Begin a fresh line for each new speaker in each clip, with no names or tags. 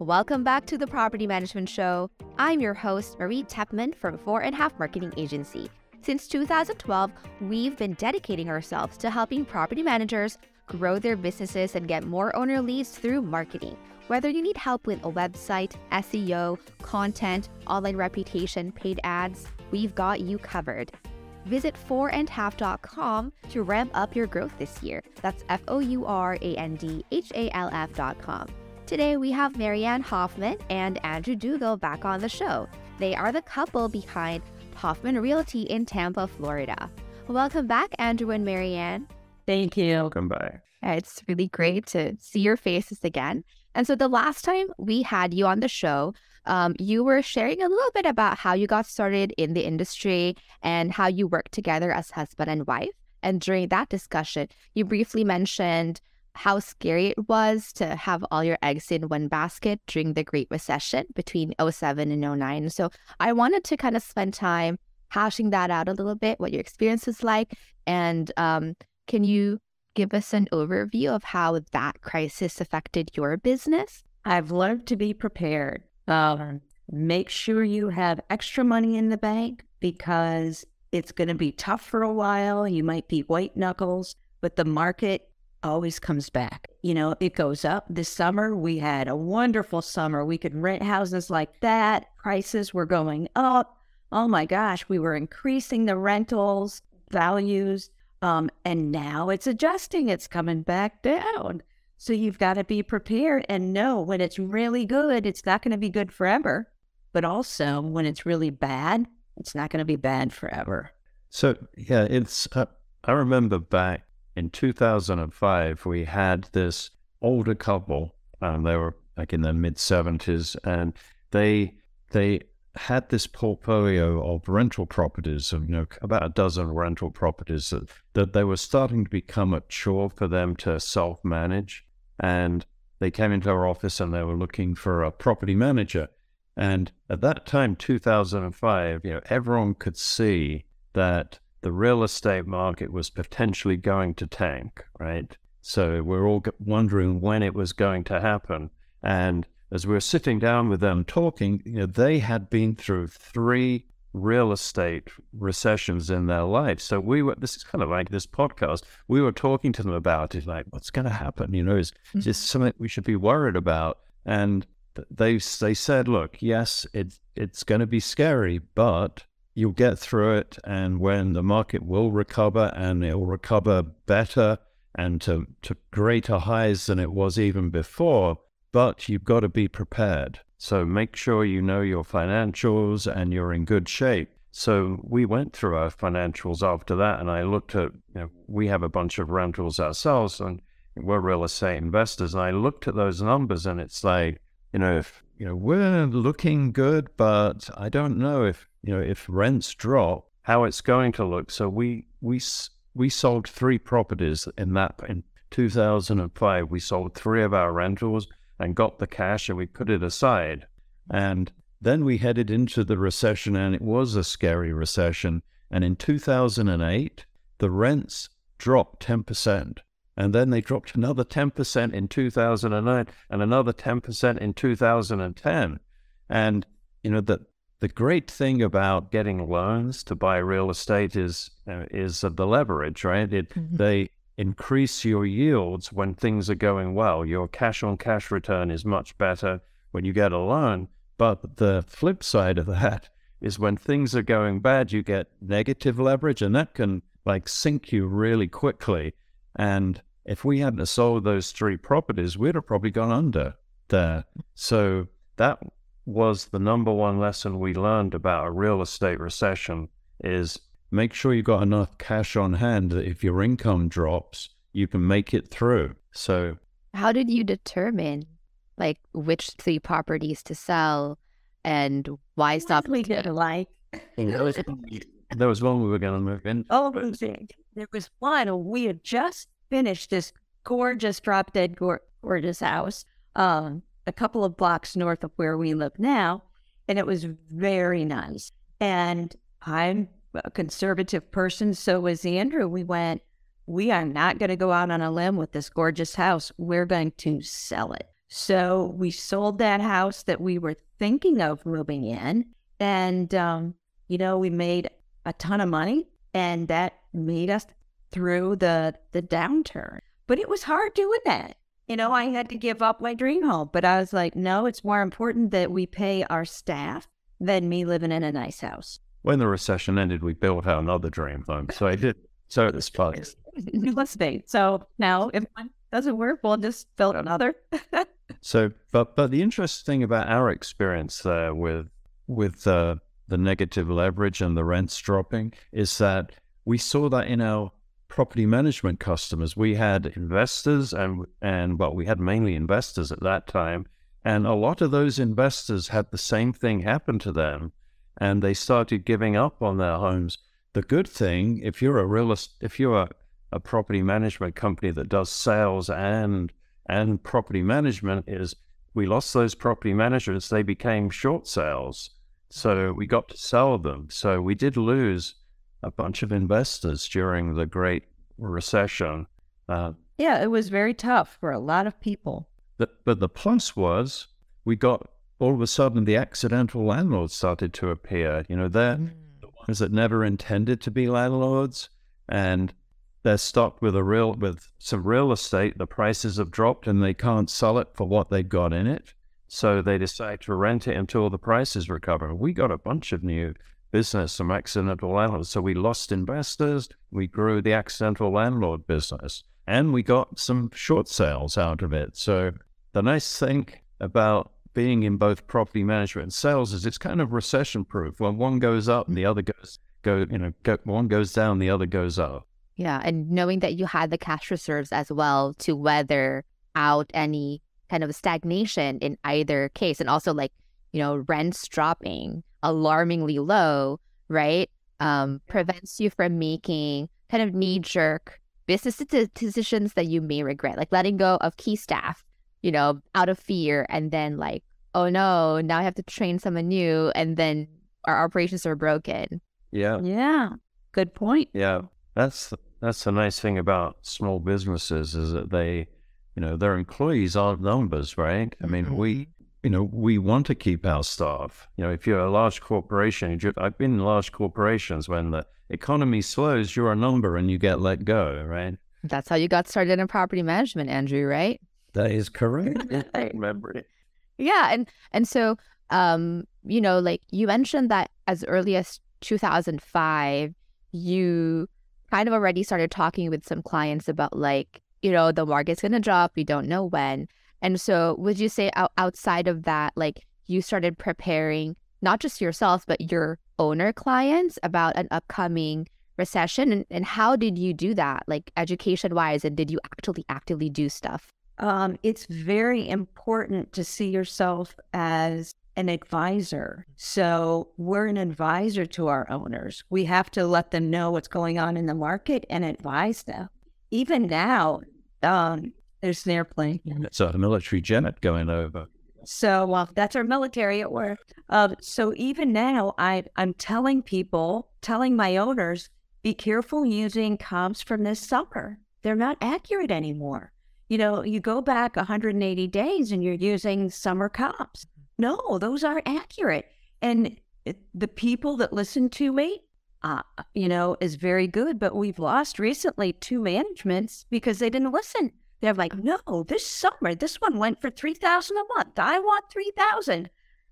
Welcome back to the Property Management Show. I'm your host, Marie Tepman from Four and a Half Marketing Agency. Since 2012, we've been dedicating ourselves to helping property managers grow their businesses and get more owner leads through marketing. Whether you need help with a website, SEO, content, online reputation, paid ads, we've got you covered. Visit fourandhalf.com to ramp up your growth this year. That's F O U R A N D H A L F.com. Today we have MaryAnn Hoffman and Andrew Dougill back on the show. They are the couple behind Hoffman Realty in Tampa, Florida. Welcome back, Andrew and MaryAnn.
Thank you.
Welcome back.
It's really great to see your faces again. And so the last time we had you on the show, um, you were sharing a little bit about how you got started in the industry and how you work together as husband and wife. And during that discussion, you briefly mentioned how scary it was to have all your eggs in one basket during the Great Recession between 07 and 09. So I wanted to kind of spend time hashing that out a little bit, what your experience was like. And um, can you give us an overview of how that crisis affected your business?
I've learned to be prepared. Um, make sure you have extra money in the bank because it's going to be tough for a while. You might be white knuckles, but the market always comes back. You know, it goes up. This summer, we had a wonderful summer. We could rent houses like that. Prices were going up. Oh my gosh, we were increasing the rentals values. Um, and now it's adjusting, it's coming back down. So you've got to be prepared and know when it's really good, it's not going to be good forever. But also when it's really bad, it's not going to be bad forever.
So, yeah, it's, uh, I remember back in 2005, we had this older couple, and they were like in their mid 70s, and they, they, had this portfolio of rental properties of you know about a dozen rental properties that, that they were starting to become a chore for them to self-manage and they came into our office and they were looking for a property manager. And at that time 2005 you know everyone could see that the real estate market was potentially going to tank right so we're all wondering when it was going to happen and as we were sitting down with them talking, you know, they had been through three real estate recessions in their life. So we were, this is kind of like this podcast. We were talking to them about it, like, what's going to happen? You know, is, mm-hmm. is this something we should be worried about? And they, they said, look, yes, it's, it's going to be scary, but you'll get through it. And when the market will recover and it will recover better and to, to greater highs than it was even before, but you've got to be prepared. So make sure you know your financials and you're in good shape. So we went through our financials after that, and I looked at, you know, we have a bunch of rentals ourselves, and we're real estate investors. And I looked at those numbers, and it's like, you know, if you know we're looking good, but I don't know if you know if rents drop, how it's going to look. So we we we sold three properties in that in 2005. We sold three of our rentals and got the cash and we put it aside. And then we headed into the recession, and it was a scary recession. And in 2008, the rents dropped 10%. And then they dropped another 10% in 2009 and another 10% in 2010. And, you know, the, the great thing about getting loans to buy real estate is, uh, is the leverage, right? It, mm-hmm. They, increase your yields when things are going well. Your cash on cash return is much better when you get a loan. But the flip side of that is when things are going bad, you get negative leverage, and that can like sink you really quickly. And if we hadn't sold those three properties, we'd have probably gone under there. So that was the number one lesson we learned about a real estate recession is make sure you've got enough cash on hand that if your income drops, you can make it through. So,
how did you determine like which three properties to sell and why stop?
We did like.
there was one we were going to move in.
Oh, there was one. We had just finished this gorgeous drop dead gorgeous house, um, a couple of blocks north of where we live now, and it was very nice. And I'm a conservative person. So was Andrew. We went, we are not going to go out on a limb with this gorgeous house. We're going to sell it. So we sold that house that we were thinking of moving in. And, um, you know, we made a ton of money and that made us through the, the downturn. But it was hard doing that. You know, I had to give up my dream home, but I was like, no, it's more important that we pay our staff than me living in a nice house.
When the recession ended, we built our another dream home. So I did. So it's fun.
Real estate. So now if one doesn't work, we'll just build another.
So, but but the interesting thing about our experience there with with uh, the negative leverage and the rents dropping is that we saw that in our property management customers. We had investors and and well, we had mainly investors at that time, and a lot of those investors had the same thing happen to them, and they started giving up on their homes. The good thing, if you're a real if you're a, a property management company that does sales and and property management is we lost those property managers, they became short sales. So we got to sell them. So we did lose a bunch of investors during the Great Recession. Uh,
yeah, it was very tough for a lot of people.
But, but the plus was we got all of a sudden the accidental landlords started to appear. You know, they're mm. the ones that never intended to be landlords. And they're stocked with a real with some real estate. The prices have dropped and they can't sell it for what they've got in it. So they decide to rent it until the prices recover. We got a bunch of new business from accidental landlords. So we lost investors, we grew the accidental landlord business, and we got some short sales out of it. So the nice thing about being in both property management and sales is it's kind of recession proof. When one goes up, and the other goes go you know go, one goes down, the other goes up.
Yeah. And knowing that you had the cash reserves as well to weather out any kind of stagnation in either case. And also, like, you know, rents dropping alarmingly low, right? Um, prevents you from making kind of knee jerk business decisions that you may regret, like letting go of key staff, you know, out of fear. And then, like, oh no, now I have to train someone new. And then our operations are broken.
Yeah.
Yeah. Good point.
Yeah. That's that's the nice thing about small businesses is that they, you know, their employees aren't numbers, right? I mean, mm-hmm. we, you know, we want to keep our staff. You know, if you're a large corporation, I've been in large corporations when the economy slows, you're a number and you get let go, right?
That's how you got started in property management, Andrew, right?
That is correct. I remember it.
Yeah, and and so um, you know, like you mentioned that as early as 2005, you kind of already started talking with some clients about like, you know, the market's going to drop. We don't know when. And so would you say out- outside of that, like you started preparing not just yourself, but your owner clients about an upcoming recession? And, and how did you do that, like education wise? And did you actually actively do stuff?
Um, it's very important to see yourself as an advisor. So we're an advisor to our owners. We have to let them know what's going on in the market and advise them. Even now, um, there's an airplane.
It's a military jet going over.
So well, that's our military at work. Um, so even now, I, I'm telling people, telling my owners, be careful using comps from this summer. They're not accurate anymore. You know, you go back 180 days and you're using summer comps no, those aren't accurate. And the people that listen to me, uh, you know, is very good. But we've lost recently two managements because they didn't listen. They're like, uh-huh. no, this summer, this one went for 3000 a month. I want 3000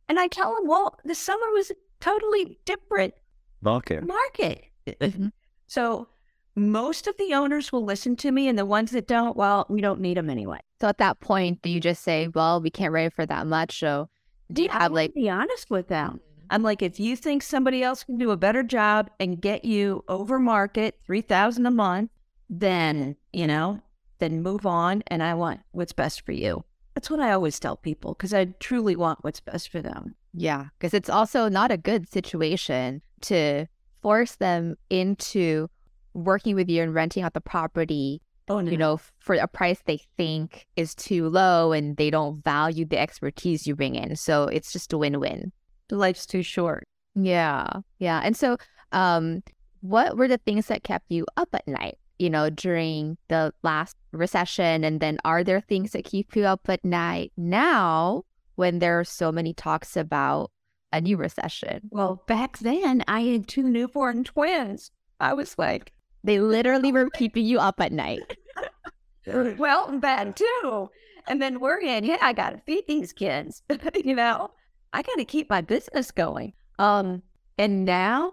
And I tell them, well, the summer was a totally different
market.
Market. Eh, eh, hmm. so most of the owners will listen to me, and the ones that don't, well, we don't need them anyway.
So at that point, do you just say, well, we can't rate for that much, so do you have like
be honest with them? Mm-hmm. I'm like, if you think somebody else can do a better job and get you over market three thousand a month, then you know, then move on. And I want what's best for you. That's what I always tell people because I truly want what's best for them.
Yeah, because it's also not a good situation to force them into working with you and renting out the property oh, no. you know, for a price they think is too low and they don't value the expertise you bring in. So it's just a win-win.
Life's too short.
Yeah. Yeah. And so um what were the things that kept you up at night you know, during the last recession? And then are there things that keep you up at night now when there are so many talks about a new recession?
Well, back then I had two newborn twins. I was like,
they literally were keeping you up at night.
well, that too. And then worrying, yeah, I got to feed these kids. you know, I got to keep my business going. Um, and now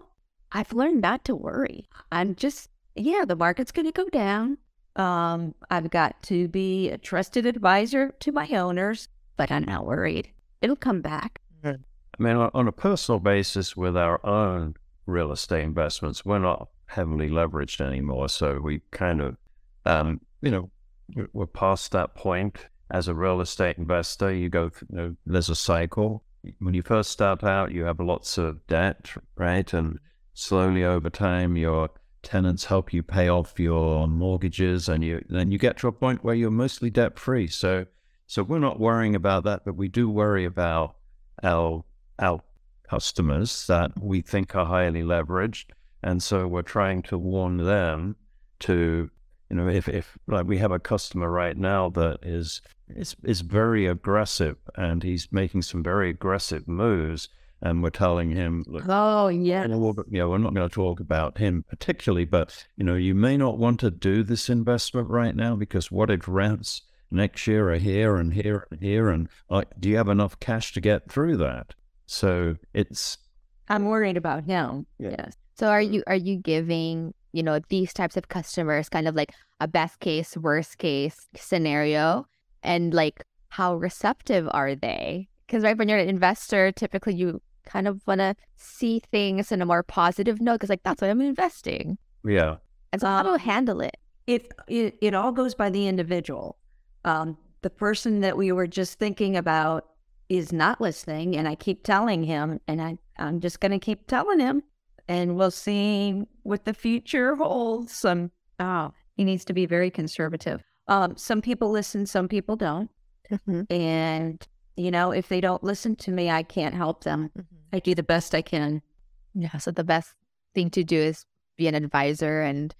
I've learned not to worry. I'm just, yeah, the market's going to go down. Um, I've got to be a trusted advisor to my owners, but I'm not worried. It'll come back.
I mean, on a personal basis, with our own real estate investments, we're not heavily leveraged anymore. So we kind of, um, you know, we're past that point. As a real estate investor, you go, you know, there's a cycle. When you first start out, you have lots of debt, right? And slowly over time, your tenants help you pay off your mortgages, and you then you get to a point where you're mostly debt free. So, so we're not worrying about that, but we do worry about our our customers that we think are highly leveraged and so we're trying to warn them to, you know, if, if like we have a customer right now that is, is, is very aggressive and he's making some very aggressive moves and we're telling him,
Look, oh yeah,
you know, we're not going to talk about him particularly, but you know, you may not want to do this investment right now because what if rents next year are here and here and here, and uh, do you have enough cash to get through that? So it's.
I'm worried about him. Yes.
So are you are you giving, you know, these types of customers kind of like a best case, worst case scenario? And like how receptive are they? Because right when you're an investor, typically you kind of want to see things in a more positive note because like that's why I'm investing.
Yeah.
And so how do you handle it?
It it it all goes by the individual. Um, the person that we were just thinking about is not listening, and I keep telling him, and I I'm just going to keep telling him and we'll see what the future holds. Some oh, he needs to be very conservative. Um, some people listen, some people don't, mm-hmm. and you know, if they don't listen to me, I can't help them. Mm-hmm. I do the best I can.
Yeah. So the best thing to do is be an advisor, and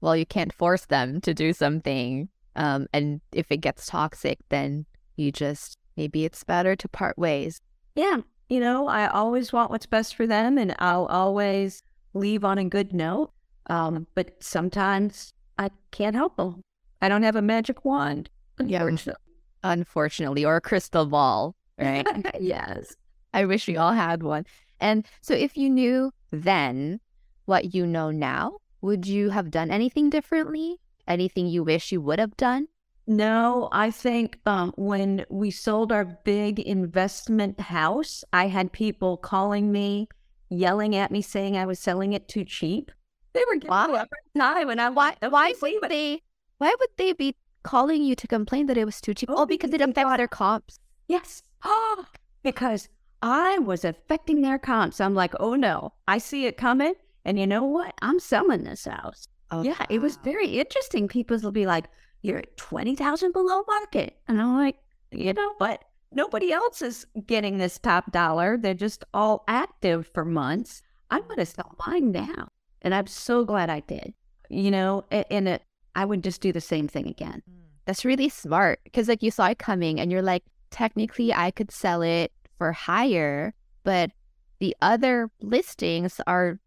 well, you can't force them to do something. Um, and if it gets toxic, then you just maybe it's better to part ways.
Yeah you know, I always want what's best for them and I'll always leave on a good note. Um, but sometimes I can't help them. I don't have a magic wand.
Unfortunately. Yeah, unfortunately, or a crystal ball, right?
yes.
I wish we all had one. And so if you knew then what you know now, would you have done anything differently? Anything you wish you would have done?
No, I think um, when we sold our big investment house, I had people calling me, yelling at me, saying I was selling it too cheap. They were giving wow. time, and I
why why would they why would they be calling you to complain that it was too cheap? Oh, oh because, because it affects their comps.
Yes. Oh, because I was affecting their comps. I'm like, oh no, I see it coming, and you know what? I'm selling this house. Oh, yeah, it was very interesting. People will be like, you're at 20,000 below market. And I'm like, you know what? Nobody else is getting this top dollar. They're just all active for months. I'm going to sell mine now. And I'm so glad I did. You know, and it, I would just do the same thing again.
Hmm. That's really smart because, like, you saw it coming and you're like, technically, I could sell it for higher, but the other listings are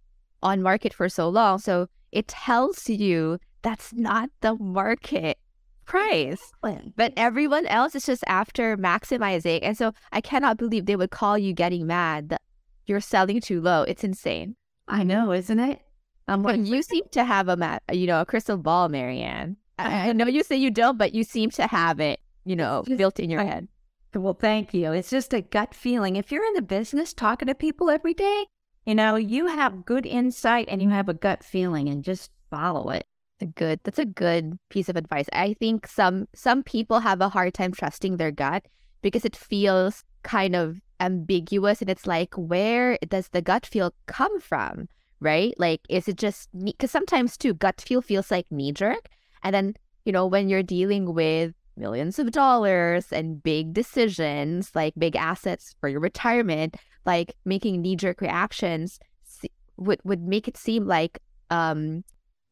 on market for so long. So it tells you that's not the market price. But everyone else is just after maximizing. And so I cannot believe they would call you getting mad that you're selling too low. It's insane.
I know, isn't it?
Um, but you seem to have a mat, you know, a crystal ball, MaryAnn. I, I know you say you don't, but you seem to have it, you know, just, built in your I, head.
Well, thank you. It's just a gut feeling. If you're in the business talking to people every day, you know, you have good insight and you have a gut feeling and just follow it
a good that's a good piece of advice. I think some some people have a hard time trusting their gut because it feels kind of ambiguous and it's like where does the gut feel come from, right? Like is it just cuz sometimes too gut feel feels like knee jerk and then, you know, when you're dealing with millions of dollars and big decisions, like big assets for your retirement, like making knee jerk reactions would would make it seem like um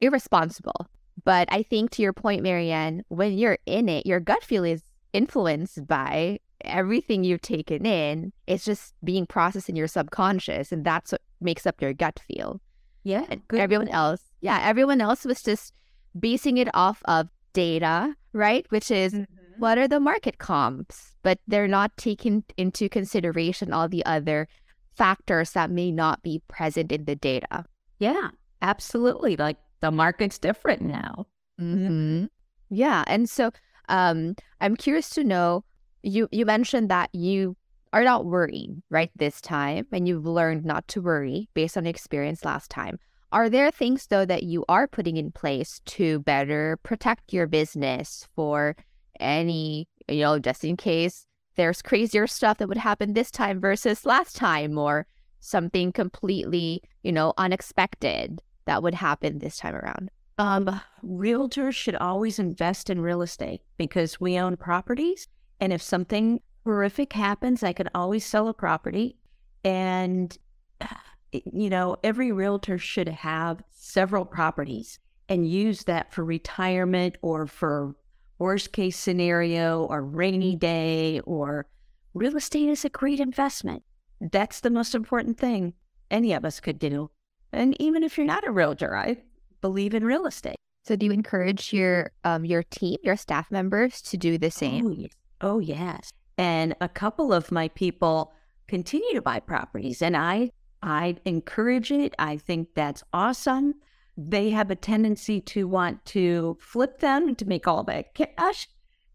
irresponsible, But I think to your point, MaryAnn, when you're in it, your gut feel is influenced by everything you've taken in. It's just being processed in your subconscious, and that's what makes up your gut feel.
Yeah.
Everyone else, yeah, everyone else was just basing it off of data, right? Which is
Mm-hmm.
what are the market comps? But they're not taking into consideration all the other factors that may not be present in the data.
Yeah, absolutely. Like the market's different now.
Mm-hmm. Yeah, and so um, I'm curious to know. You you mentioned that you are not worrying right this time, and you've learned not to worry based on experience last time. Are there things though that you are putting in place to better protect your business for any you know just in case there's crazier stuff that would happen this time versus last time, or something completely you know unexpected that would happen this time around?
Um, realtors should always invest in real estate because we own properties. And if something horrific happens, I can always sell a property. And, you know, every realtor should have several properties and use that for retirement or for worst case scenario or rainy day or real estate is a great investment. That's the most important thing any of us could do. And even if you're not a realtor, I believe in real estate.
So do you encourage your um your team, your staff members to do the same?
Oh, yes. Oh, yes. And a couple of my people continue to buy properties and I I encourage it. I think that's awesome. They have a tendency to want to flip them to make all that cash.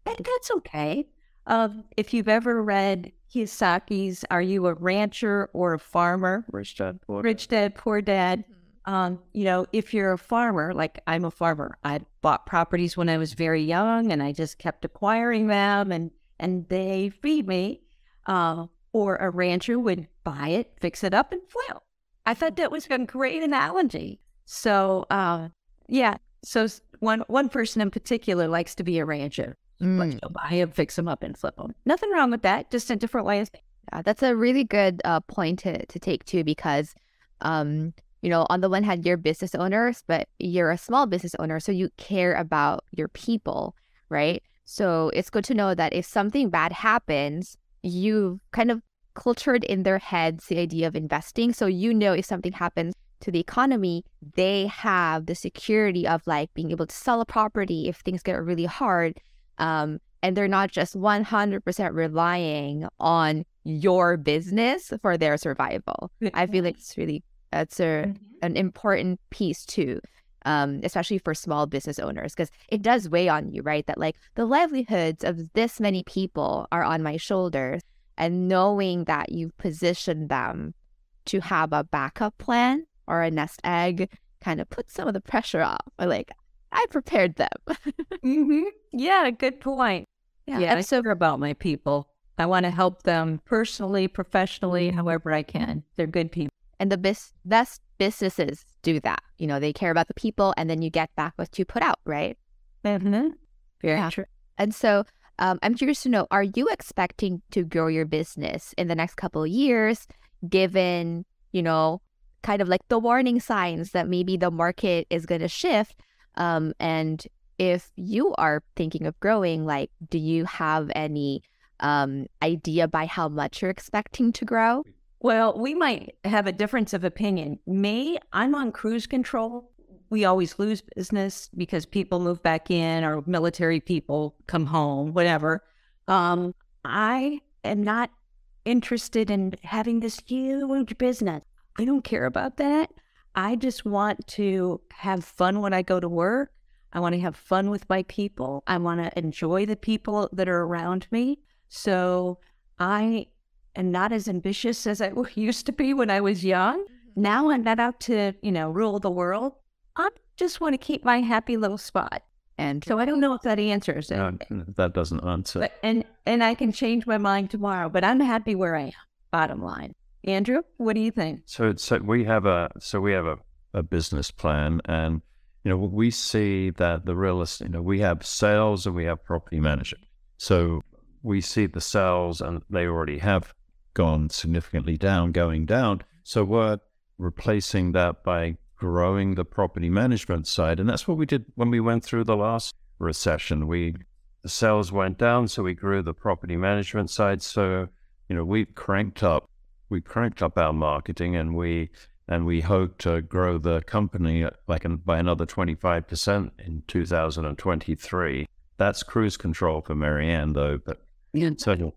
And that's okay. Um, if you've ever read Kiyosaki's Are You a Rancher or a Farmer?
Rich Dad Poor Dad.
Rich Dad, Poor Dad. Um, you know, if you're a farmer, like I'm a farmer, I bought properties when I was very young and I just kept acquiring them and and they feed me. Uh, or a rancher would buy it, fix it up, and flip. I thought that was a great analogy. So, uh, yeah. So one one person in particular likes to be a rancher.
Mm.
But you'll buy them, fix them up, and flip them. Nothing wrong with that. Just a different way of
Yeah, that's a really good uh, point to, to take too, because, um, you know, on the one hand, you're business owners, but you're a small business owner, so you care about your people, right? So it's good to know that if something bad happens, you've kind of cultured in their heads the idea of investing. So you know if something happens to the economy, they have the security of like being able to sell a property if things get really hard. Um, and they're not just 100% relying on your business for their survival. I feel like it's really that's a an important piece too, um, especially for small business owners because it does weigh on you, right? That like the livelihoods of this many people are on my shoulders, and knowing that you've positioned them to have a backup plan or a nest egg kind of puts some of the pressure off. Or like I prepared them.
Mm-hmm. Yeah, good point. Yeah,
Yeah,
I
so-
care about my people. I want to help them personally, professionally, however I can. They're good people.
And the best best businesses do that. You know, they care about the people and then you get back what you put out, right?
Mm-hmm. Very
Yeah.
true.
And so um, I'm curious to know are you expecting to grow your business in the next couple of years, given, you know, kind of like the warning signs that maybe the market is going to shift? Um, and if you are thinking of growing, like, do you have any um, idea by how much you're expecting to grow?
Well, we might have a difference of opinion. Me, I'm on cruise control. We always lose business because people move back in or military people come home, whatever. Um, I am not interested in having this huge business. I don't care about that. I just want to have fun when I go to work. I want to have fun with my people. I want to enjoy the people that are around me. So I am not as ambitious as I used to be when I was young. Mm-hmm. Now I'm not out to, you know, rule the world. I just want to keep my happy little spot.
And
So I don't know if that answers it.
No, that doesn't answer.
But, and and I can change my mind tomorrow, but I'm happy where I am. Bottom line, Andrew, what do you think?
So, so we have a so we have a, a business plan, and you know we see that the real estate. You know, we have sales and we have property management. So we see the sales, and they already have gone significantly down, going down. So we're replacing that by growing the property management side. And that's what we did when we went through the last recession. We the sales went down, so we grew the property management side. So, you know, we cranked up we cranked up our marketing and we and we hope to grow the company like by another 25% in 2023. That's cruise control for MaryAnn, though. But yeah, so,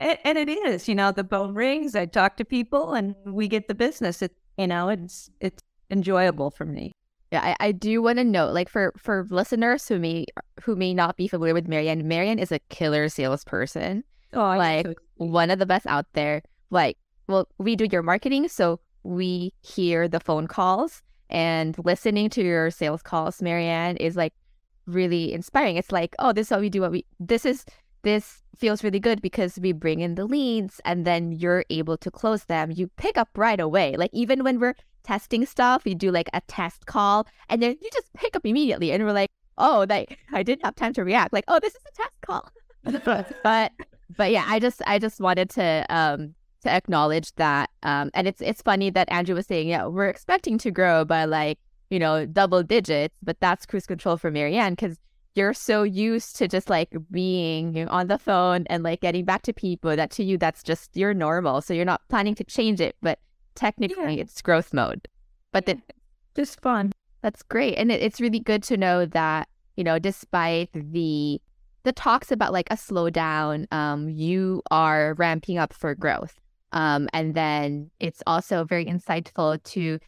and, and, it is, you know, the phone rings. I talk to people, and we get the business. It, you know, it's it's enjoyable for me.
Yeah, I, I do want to note, like for for listeners who may who may not be familiar with MaryAnn, MaryAnn is a killer salesperson. Oh, like so one of the best out there. Like well, we do your marketing, so we hear the phone calls and listening to your sales calls, MaryAnn, is like really inspiring. It's like, oh, this is what we do what we this is this feels really good because we bring in the leads and then you're able to close them. You pick up right away. Like even when we're testing stuff, we do like a test call and then you just pick up immediately and we're like, oh, like I didn't have time to react. Like, oh, this is a test call. but but yeah, I just I just wanted to um to acknowledge that. Um, and it's it's funny that Andrew was saying, yeah, we're expecting to grow by like you know double digits, but that's cruise control for MaryAnn because you're so used to just like being on the phone and like getting back to people that to you that's just your normal. So you're not planning to change it, but technically yeah. it's growth mode. But then
just fun.
That's great, and it, it's really good to know that you know despite the the talks about like a slowdown, um, you are ramping up for growth. Um, and then it's also very insightful to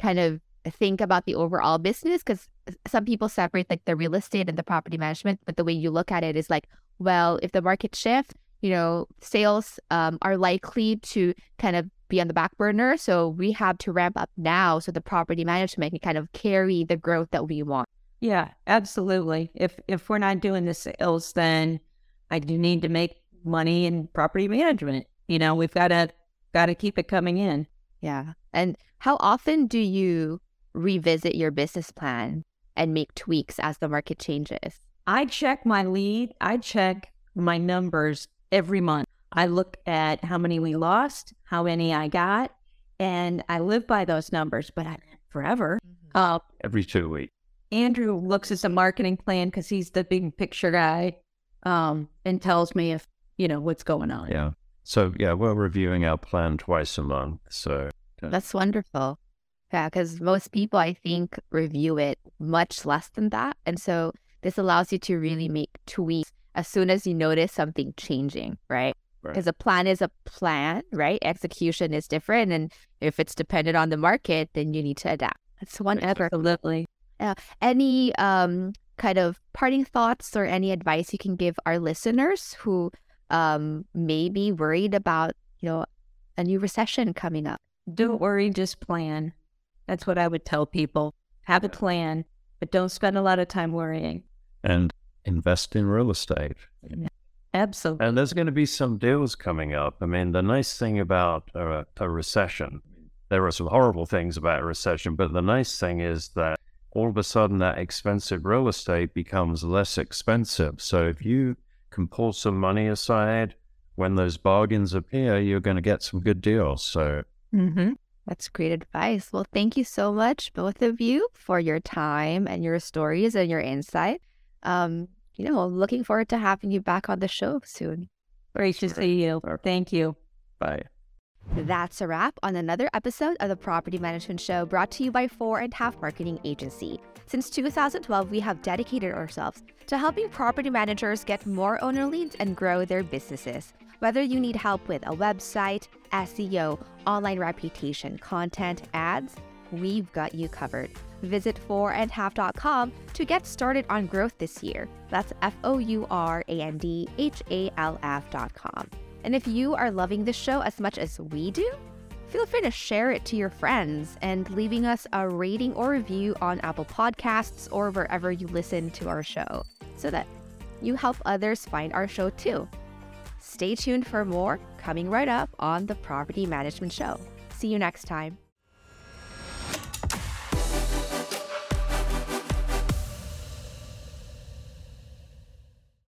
kind of think about the overall business because some people separate like the real estate and the property management, but the way you look at it is like, well, if the market shifts, you know, sales um, are likely to kind of be on the back burner. So we have to ramp up now so the property management can kind of carry the growth that we want.
Yeah, absolutely. If if we're not doing the sales, then I do need to make money in property management. You know, we've got to got to keep it coming in.
Yeah. And how often do you revisit your business plan and make tweaks as the market changes?
I check my lead. I check my numbers every month. I look at how many we lost, how many I got, and I live by those numbers, but I forever.
Mm-hmm. Uh, every two weeks.
Andrew looks at the marketing plan because he's the big picture guy um, and tells me if, you know, what's going on.
Yeah. So yeah, we're reviewing our plan twice a month. So
that's wonderful. Yeah, because most people I think review it much less than that, and so this allows you to really make tweaks as soon as you notice something changing, right? Because right. a plan is a plan, right? Execution is different, and if it's dependent on the market, then you need to adapt. That's one ever.
Absolutely.
Uh, any um, kind of parting thoughts or any advice you can give our listeners who um, may be worried about, you know, a new recession coming up.
Don't worry, just plan. That's what I would tell people. Have a plan, but don't spend a lot of time worrying.
And invest in real estate.
Absolutely.
And there's going to be some deals coming up. I mean, the nice thing about a, a recession, there are some horrible things about a recession, but the nice thing is that all of a sudden that expensive real estate becomes less expensive. So if you can pull some money aside when those bargains appear, you're going to get some good deals. So,
mm-hmm. That's great advice. Well, thank you so much, both of you, for your time and your stories and your insight. Um, you know, looking forward to having you back on the show soon.
Great to see you. Thank you.
Bye.
That's a wrap on another episode of the Property Management Show brought to you by Four and Half Marketing Agency. Since 2012, we have dedicated ourselves to helping property managers get more owner leads and grow their businesses. Whether you need help with a website, SEO, online reputation, content, ads, we've got you covered. Visit fourandhalf.com to get started on growth this year. That's F O U R A N D H A L F.com. And if you are loving this show as much as we do, feel free to share it to your friends and leaving us a rating or review on Apple Podcasts or wherever you listen to our show so that you help others find our show too. Stay tuned for more coming right up on the Property Management Show. See you next time.